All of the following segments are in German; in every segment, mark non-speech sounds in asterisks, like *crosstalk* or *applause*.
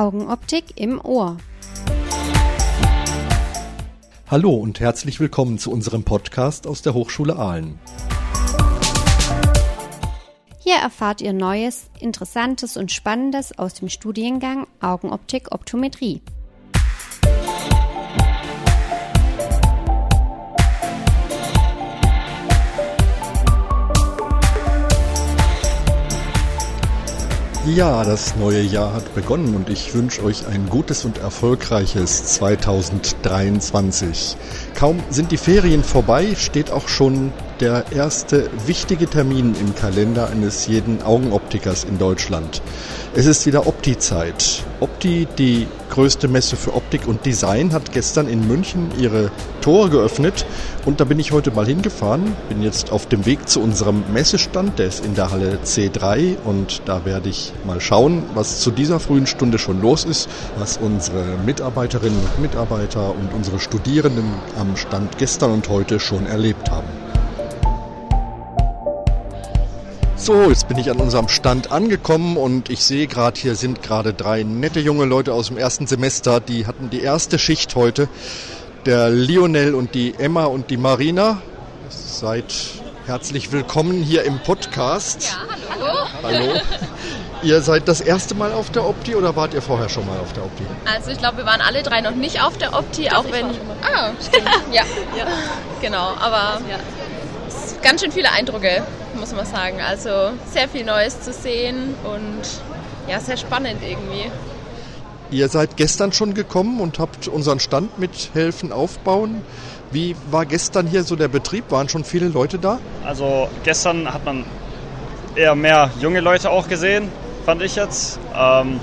Augenoptik im Ohr. Hallo und herzlich willkommen zu unserem Podcast aus der Hochschule Aalen. Hier erfahrt ihr Neues, Interessantes und Spannendes aus dem Studiengang Augenoptik Optometrie. Ja, das neue Jahr hat begonnen und ich wünsche euch ein gutes und erfolgreiches 2023. Kaum sind die Ferien vorbei, steht auch schon der erste wichtige Termin im Kalender eines jeden Augenoptikers in Deutschland. Es ist wieder Opti-Zeit. Opti, die größte Messe für Optik und Design, hat gestern in München ihre Tore geöffnet und da bin ich heute mal hingefahren. Bin jetzt auf dem Weg zu unserem Messestand, der ist in der Halle C3 und da werde ich mal schauen, was zu dieser frühen Stunde schon los ist, was unsere Mitarbeiterinnen und Mitarbeiter und unsere Studierenden am Stand gestern und heute schon erlebt haben. So, jetzt bin ich an unserem Stand angekommen und ich sehe gerade, hier sind gerade drei nette junge Leute aus dem ersten Semester, die hatten die erste Schicht heute. Der Lionel und die Emma und die Marina. Seid herzlich willkommen hier im Podcast. Ja, hallo. Hallo. *laughs* Ihr seid das erste Mal auf der Opti oder wart ihr vorher schon mal auf der Opti? Also ich glaube, wir waren alle drei noch nicht auf der Opti, auch wenn. Ah, stimmt. *laughs* ja. ja. Genau, aber ja. ganz schön viele Eindrücke muss man sagen. Also sehr viel Neues zu sehen und ja, sehr spannend irgendwie. Ihr seid gestern schon gekommen und habt unseren Stand mithelfen aufbauen. Wie war gestern hier so der Betrieb? Waren schon viele Leute da? Also gestern hat man eher mehr junge Leute auch gesehen, fand ich jetzt. Ähm,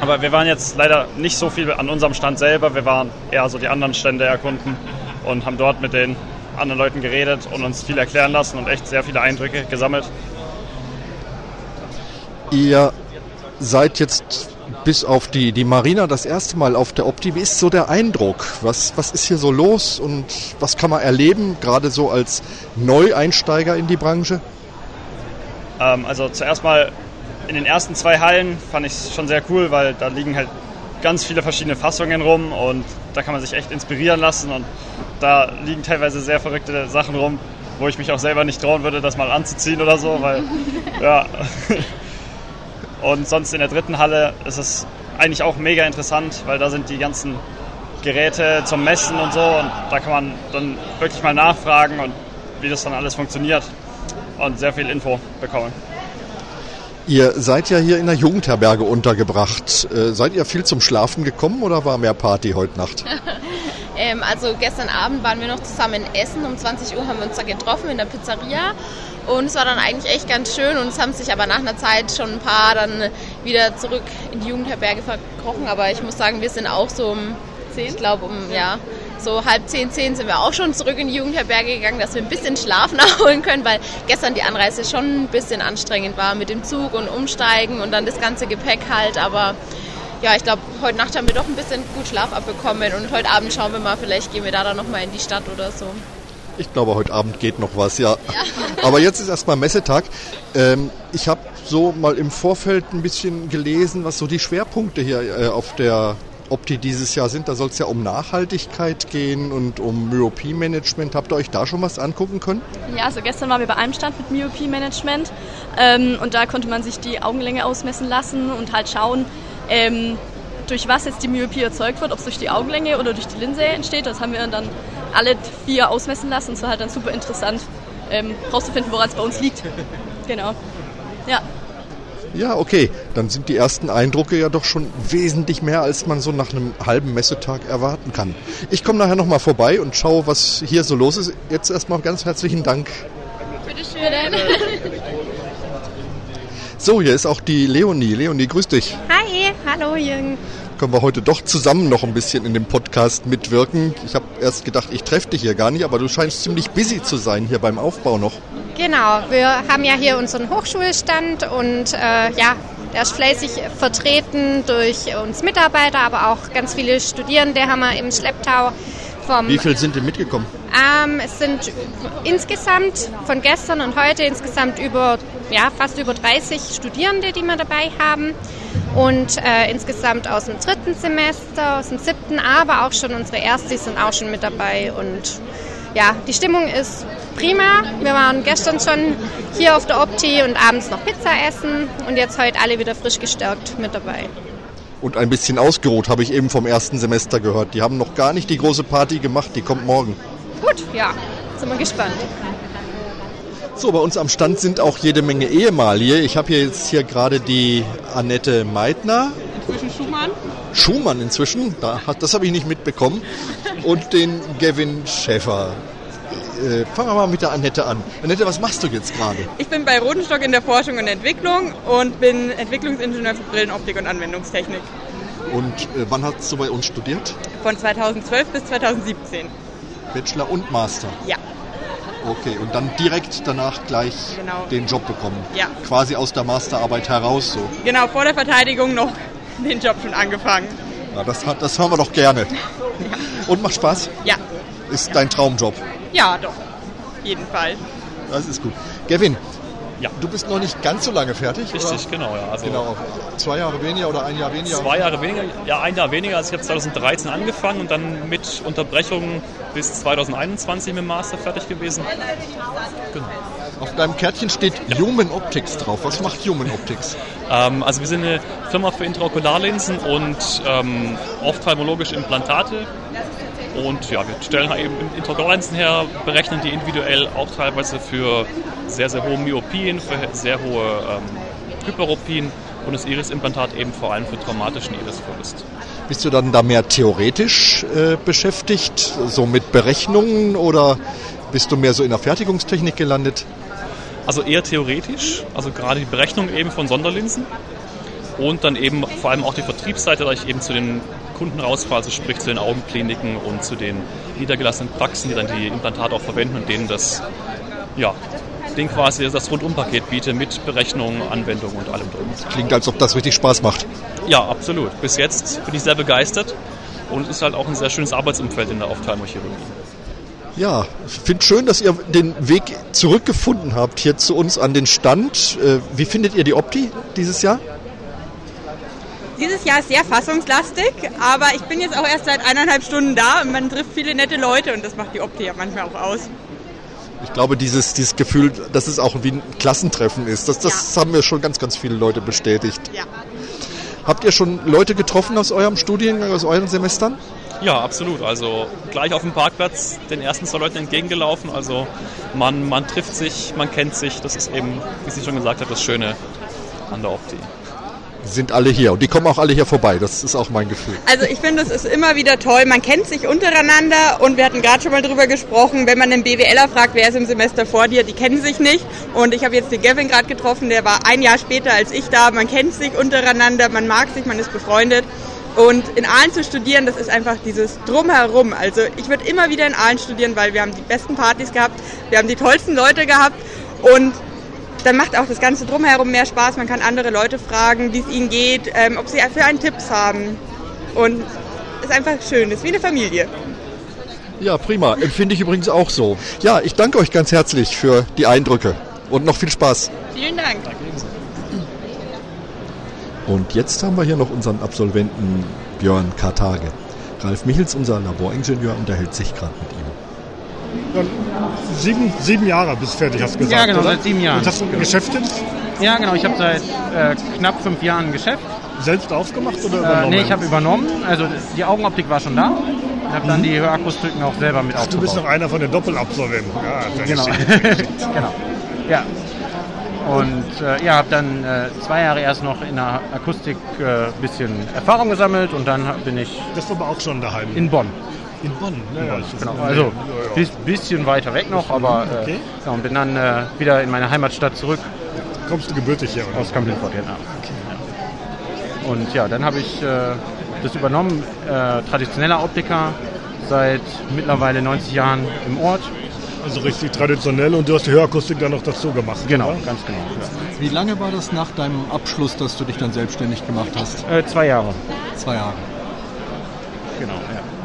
aber wir waren jetzt leider nicht so viel an unserem Stand selber. Wir waren eher so die anderen Stände erkunden und haben dort mit den anderen Leuten geredet und uns viel erklären lassen und echt sehr viele Eindrücke gesammelt. Ihr seid jetzt bis auf die, die Marina das erste Mal auf der Opti. Wie ist so der Eindruck? Was, was ist hier so los und was kann man erleben, gerade so als Neueinsteiger in die Branche? Ähm, also zuerst mal in den ersten zwei Hallen fand ich es schon sehr cool, weil da liegen halt ganz viele verschiedene Fassungen rum und da kann man sich echt inspirieren lassen und da liegen teilweise sehr verrückte Sachen rum, wo ich mich auch selber nicht trauen würde, das mal anzuziehen oder so, weil *laughs* ja. *laughs* Und sonst in der dritten Halle ist es eigentlich auch mega interessant, weil da sind die ganzen Geräte zum Messen und so und da kann man dann wirklich mal nachfragen und wie das dann alles funktioniert und sehr viel Info bekommen. Ihr seid ja hier in der Jugendherberge untergebracht. Äh, seid ihr viel zum Schlafen gekommen oder war mehr Party heute Nacht? *laughs* ähm, also gestern Abend waren wir noch zusammen essen. Um 20 Uhr haben wir uns da getroffen in der Pizzeria. Und es war dann eigentlich echt ganz schön und es haben sich aber nach einer Zeit schon ein paar dann wieder zurück in die Jugendherberge verkrochen. Aber ich muss sagen, wir sind auch so um 10, ich glaube um, ja, so halb zehn, zehn sind wir auch schon zurück in die Jugendherberge gegangen, dass wir ein bisschen Schlaf *laughs* nachholen können, weil gestern die Anreise schon ein bisschen anstrengend war mit dem Zug und Umsteigen und dann das ganze Gepäck halt. Aber ja, ich glaube, heute Nacht haben wir doch ein bisschen gut Schlaf abbekommen und heute Abend schauen wir mal, vielleicht gehen wir da dann nochmal in die Stadt oder so. Ich glaube, heute Abend geht noch was, ja. ja. *laughs* Aber jetzt ist erstmal Messetag. Ähm, ich habe so mal im Vorfeld ein bisschen gelesen, was so die Schwerpunkte hier äh, auf der ob die dieses Jahr sind. Da soll es ja um Nachhaltigkeit gehen und um Myopie-Management. Habt ihr euch da schon was angucken können? Ja, also gestern waren wir bei einem Stand mit Myopie-Management ähm, und da konnte man sich die Augenlänge ausmessen lassen und halt schauen, ähm, durch was jetzt die Myopie erzeugt wird, ob es durch die Augenlänge oder durch die Linse entsteht. Das haben wir dann alle vier ausmessen lassen und es war halt dann super interessant, ähm, rauszufinden, woran es bei uns liegt. Genau. Ja. Ja, okay. Dann sind die ersten Eindrücke ja doch schon wesentlich mehr, als man so nach einem halben Messetag erwarten kann. Ich komme nachher nochmal vorbei und schaue, was hier so los ist. Jetzt erstmal ganz herzlichen Dank. Bitteschön. *laughs* So, hier ist auch die Leonie. Leonie, grüß dich. Hi, hallo Jürgen. Können wir heute doch zusammen noch ein bisschen in dem Podcast mitwirken. Ich habe erst gedacht, ich treffe dich hier gar nicht, aber du scheinst ziemlich busy zu sein hier beim Aufbau noch. Genau, wir haben ja hier unseren Hochschulstand und äh, ja, der ist fleißig vertreten durch uns Mitarbeiter, aber auch ganz viele Studierende haben wir im Schlepptau. Vom, Wie viele sind denn mitgekommen? Ähm, es sind insgesamt von gestern und heute insgesamt über, ja, fast über 30 Studierende, die wir dabei haben. Und äh, insgesamt aus dem dritten Semester, aus dem siebten, aber auch schon unsere Erstis sind auch schon mit dabei. Und ja, die Stimmung ist prima. Wir waren gestern schon hier auf der Opti und abends noch Pizza essen und jetzt heute alle wieder frisch gestärkt mit dabei und ein bisschen ausgeruht, habe ich eben vom ersten Semester gehört. Die haben noch gar nicht die große Party gemacht, die kommt morgen. Gut, ja, sind wir gespannt. So, bei uns am Stand sind auch jede Menge Ehemalige. Ich habe hier jetzt hier gerade die Annette Meitner. Inzwischen Schumann. Schumann inzwischen, das habe ich nicht mitbekommen. Und den Gavin Schäfer äh, fangen wir mal mit der Annette an. Annette, was machst du jetzt gerade? Ich bin bei Rodenstock in der Forschung und Entwicklung und bin Entwicklungsingenieur für Brillenoptik und Anwendungstechnik. Und äh, wann hast du bei uns studiert? Von 2012 bis 2017. Bachelor und Master? Ja. Okay, und dann direkt danach gleich genau. den Job bekommen? Ja. Quasi aus der Masterarbeit heraus so? Genau, vor der Verteidigung noch den Job schon angefangen. Ja, das, hat, das hören wir doch gerne. *laughs* Ja. Und macht Spaß? Ja. Ist dein Traumjob? Ja, doch. Auf jeden Fall. Das ist gut. Gavin, ja. Du bist noch nicht ganz so lange fertig, Richtig, oder? genau. Ja. Also genau. Zwei Jahre weniger oder ein Jahr weniger? Zwei Jahre weniger, ja, ein Jahr weniger. Also ich habe 2013 angefangen und dann mit Unterbrechungen bis 2021 mit dem Master fertig gewesen. Genau. Auf deinem Kärtchen steht ja. Human Optics drauf. Was macht Human Optics? Ähm, also wir sind eine Firma für Intraokularlinsen und ähm, ophthalmologische Implantate und ja, wir stellen halt eben Intraokularlinsen her, berechnen die individuell auch teilweise für sehr, sehr hohe Myopien, für sehr hohe ähm, Hyperopien und das Iris-Implantat eben vor allem für traumatischen Irisverlust. Bist du dann da mehr theoretisch äh, beschäftigt, so mit Berechnungen oder bist du mehr so in der Fertigungstechnik gelandet? Also eher theoretisch, also gerade die Berechnung eben von Sonderlinsen und dann eben vor allem auch die Vertriebsseite, da ich eben zu den Kunden rausfahre, also sprich zu den Augenkliniken und zu den niedergelassenen Praxen, die dann die Implantate auch verwenden und denen das, ja, den quasi das Rundumpaket biete mit Berechnungen, Anwendungen und allem drum. Klingt, als ob das richtig Spaß macht. Ja, absolut. Bis jetzt bin ich sehr begeistert und es ist halt auch ein sehr schönes Arbeitsumfeld in der Ophthalmochirurgie. Ja, ich finde schön, dass ihr den Weg zurückgefunden habt hier zu uns an den Stand. Äh, wie findet ihr die Opti dieses Jahr? Dieses Jahr ist sehr fassungslastig, aber ich bin jetzt auch erst seit eineinhalb Stunden da und man trifft viele nette Leute und das macht die Opti ja manchmal auch aus. Ich glaube, dieses, dieses Gefühl, dass es auch wie ein Klassentreffen ist, das, das ja. haben mir schon ganz, ganz viele Leute bestätigt. Ja. Habt ihr schon Leute getroffen aus eurem Studiengang, aus euren Semestern? Ja, absolut. Also gleich auf dem Parkplatz den ersten zwei Leuten entgegengelaufen. Also man, man trifft sich, man kennt sich. Das ist eben, wie sie schon gesagt hat, das Schöne an der Opti sind alle hier und die kommen auch alle hier vorbei. Das ist auch mein Gefühl. Also ich finde, es ist immer wieder toll. Man kennt sich untereinander und wir hatten gerade schon mal drüber gesprochen, wenn man einen BWLer fragt, wer ist im Semester vor dir, die kennen sich nicht. Und ich habe jetzt den Gavin gerade getroffen, der war ein Jahr später als ich da. Man kennt sich untereinander, man mag sich, man ist befreundet. Und in Aalen zu studieren, das ist einfach dieses Drumherum. Also ich würde immer wieder in Aalen studieren, weil wir haben die besten Partys gehabt, wir haben die tollsten Leute gehabt und dann macht auch das Ganze drumherum mehr Spaß. Man kann andere Leute fragen, wie es ihnen geht, ähm, ob sie für einen Tipps haben. Und es ist einfach schön, es ist wie eine Familie. Ja, prima. Empfinde ich übrigens auch so. Ja, ich danke euch ganz herzlich für die Eindrücke und noch viel Spaß. Vielen Dank. Und jetzt haben wir hier noch unseren Absolventen Björn Kartage. Ralf Michels, unser Laboringenieur, unterhält sich gerade mit ihm sieben, sieben Jahre bis fertig, hast du gesagt. Ja, genau, oder? seit sieben Jahren. Und hast du ein Geschäft jetzt? Ja, genau, ich habe seit äh, knapp fünf Jahren ein Geschäft. Selbst aufgemacht oder übernommen? Äh, nee, ich habe übernommen. Also die Augenoptik war schon da. Ich habe dann mhm. die Hörakustiken auch selber mit Ach, aufgebaut. Du bist noch einer von den Doppelabsolventen. Ja, genau. *laughs* genau. Ja. Und äh, ja, habe dann äh, zwei Jahre erst noch in der Akustik ein äh, bisschen Erfahrung gesammelt und dann bin ich. Das war aber auch schon daheim. In Bonn. In Bonn, ja, ja, genau. Also ein ja, ja. bisschen weiter weg noch, aber äh, okay. ja, und bin dann äh, wieder in meine Heimatstadt zurück. Kommst du gebürtig hier? Oder? Aus Kamp-Lindfort, genau. Okay. Und ja, dann habe ich äh, das übernommen, äh, traditioneller Optiker, seit mittlerweile 90 Jahren im Ort. Also richtig traditionell und du hast die Hörakustik dann noch dazu gemacht. Genau, oder? ganz genau. Wie lange war das nach deinem Abschluss, dass du dich dann selbstständig gemacht hast? Äh, zwei Jahre. Zwei Jahre. Genau, ja.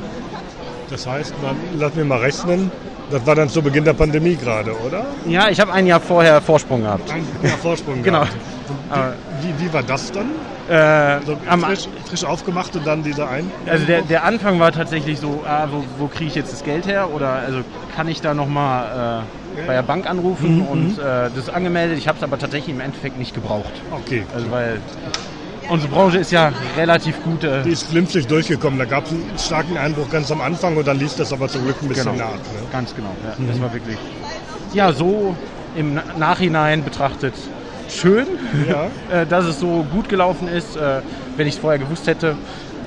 Das heißt, man, lass mich mal rechnen, das war dann zu Beginn der Pandemie gerade, oder? Ja, ich habe ein Jahr vorher Vorsprung gehabt. Ein Jahr Vorsprung *laughs* Genau. gehabt. Und Wie, wie war das dann? Äh, So am, frisch, frisch aufgemacht und dann dieser ein? also der, der Anfang war tatsächlich so, ah, wo, wo kriege ich jetzt das Geld her? Oder also kann ich da nochmal äh, bei der Bank anrufen Mhm, und äh, das ist angemeldet. Ich habe es aber tatsächlich im Endeffekt nicht gebraucht. Okay. Also weil unsere Branche ist ja relativ gut. Äh, Die ist glimpflich durchgekommen. Da gab es einen starken Einbruch ganz am Anfang und dann ließ das aber zum Glück ein bisschen Genau. nach. Ne? Ganz genau. Ja, Das war wirklich, ja, so im Na- Nachhinein betrachtet schön, Ja. *laughs* äh, dass es so gut gelaufen ist. Äh, Wenn ich es vorher gewusst hätte,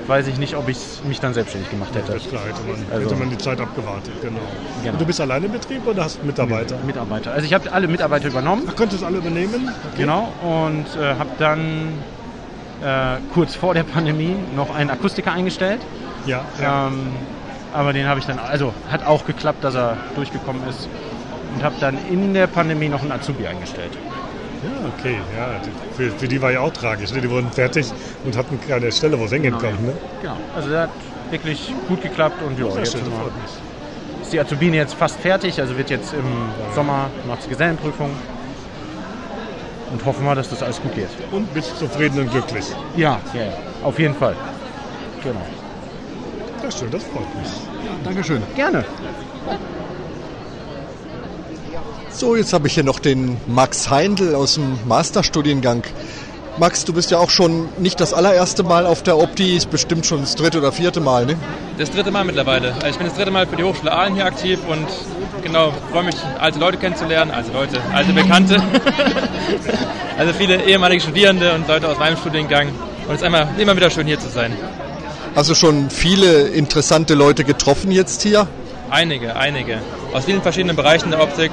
weiß ich nicht, ob ich mich dann selbstständig gemacht hätte. Das ist klar, hätte man, Also- hätte man die Zeit abgewartet. Genau. Genau. Und du bist alleine im Betrieb oder hast Mitarbeiter? Mitarbeiter. Also ich habe alle Mitarbeiter übernommen. Ach, konntest alle übernehmen? Okay. Genau. Und äh, habe dann äh, kurz vor der Pandemie noch einen Akustiker eingestellt. Ja, ja. Ähm, aber den habe ich dann, also hat auch geklappt, dass er durchgekommen ist. Und habe dann in der Pandemie noch einen Azubi eingestellt. ja okay. Ja, die- für, für die war ja auch tragisch. Ne? Die wurden fertig und hatten keine Stelle, wo es hingehen konnte. Ne? Genau. Also der hat wirklich gut geklappt und ja, jetzt schön, ist die Azubine jetzt fast fertig, also wird jetzt im Sommer macht sie Gesellenprüfung. Und hoffen wir, dass das alles gut geht. Und bist zufrieden und glücklich. Ja, ja, ja. auf jeden Fall. Genau. Ja, schön, das freut mich. Dankeschön. Gerne. So, jetzt habe ich hier noch den Max Heindl aus dem Masterstudiengang. Max, du bist ja auch schon nicht das allererste Mal auf der Opti, ist bestimmt schon das dritte oder vierte Mal, ne? Das dritte Mal mittlerweile. Also ich bin das dritte Mal für die Hochschule Aalen hier aktiv und genau, freue mich, alte Leute kennenzulernen, also Leute, alte Bekannte. *laughs* also viele ehemalige Studierende und Leute aus meinem Studiengang. Und es ist immer, immer wieder schön hier zu sein. Hast du schon viele interessante Leute getroffen jetzt hier? Einige, einige. Aus vielen verschiedenen Bereichen der Optik.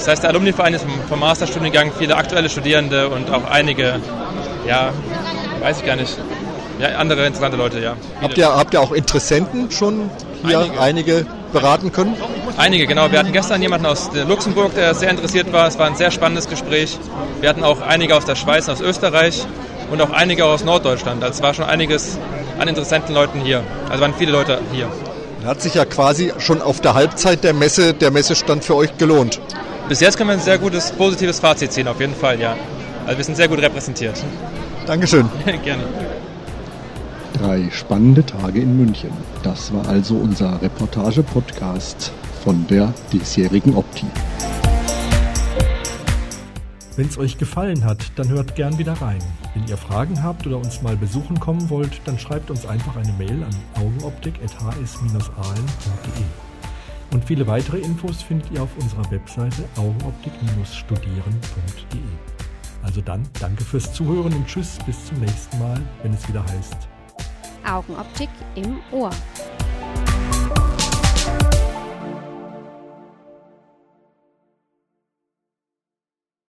Das heißt, der Alumni-Verein ist vom- Masterstudiengang, viele aktuelle Studierende und auch einige, ja, weiß ich gar nicht, ja, andere interessante Leute, ja. Habt ihr, habt ihr auch Interessenten schon hier einige, Einige. beraten können? Einige, genau. Wir hatten gestern jemanden aus Luxemburg, der sehr interessiert war. Es war ein sehr spannendes Gespräch. Wir hatten auch einige aus der Schweiz, aus Österreich und auch einige aus Norddeutschland. Also es war schon einiges an interessanten Leuten hier. Also waren viele Leute hier. Hat sich ja quasi schon auf der Halbzeit der Messe, der Messestand für euch gelohnt. Bis jetzt können wir ein sehr gutes, positives Fazit ziehen, auf jeden Fall, ja. Also wir sind sehr gut repräsentiert. Dankeschön. *laughs* Gerne. Drei spannende Tage in München. Das war also unser Reportage-Podcast von der diesjährigen Opti. Wenn es euch gefallen hat, dann hört gern wieder rein. Wenn ihr Fragen habt oder uns mal besuchen kommen wollt, dann schreibt uns einfach eine Mail an augenoptik.hs-ahlen.de. Und viele weitere Infos findet ihr auf unserer Webseite augenoptik-studieren.de. Also dann, danke fürs Zuhören und tschüss, bis zum nächsten Mal, wenn es wieder heißt Augenoptik im Ohr.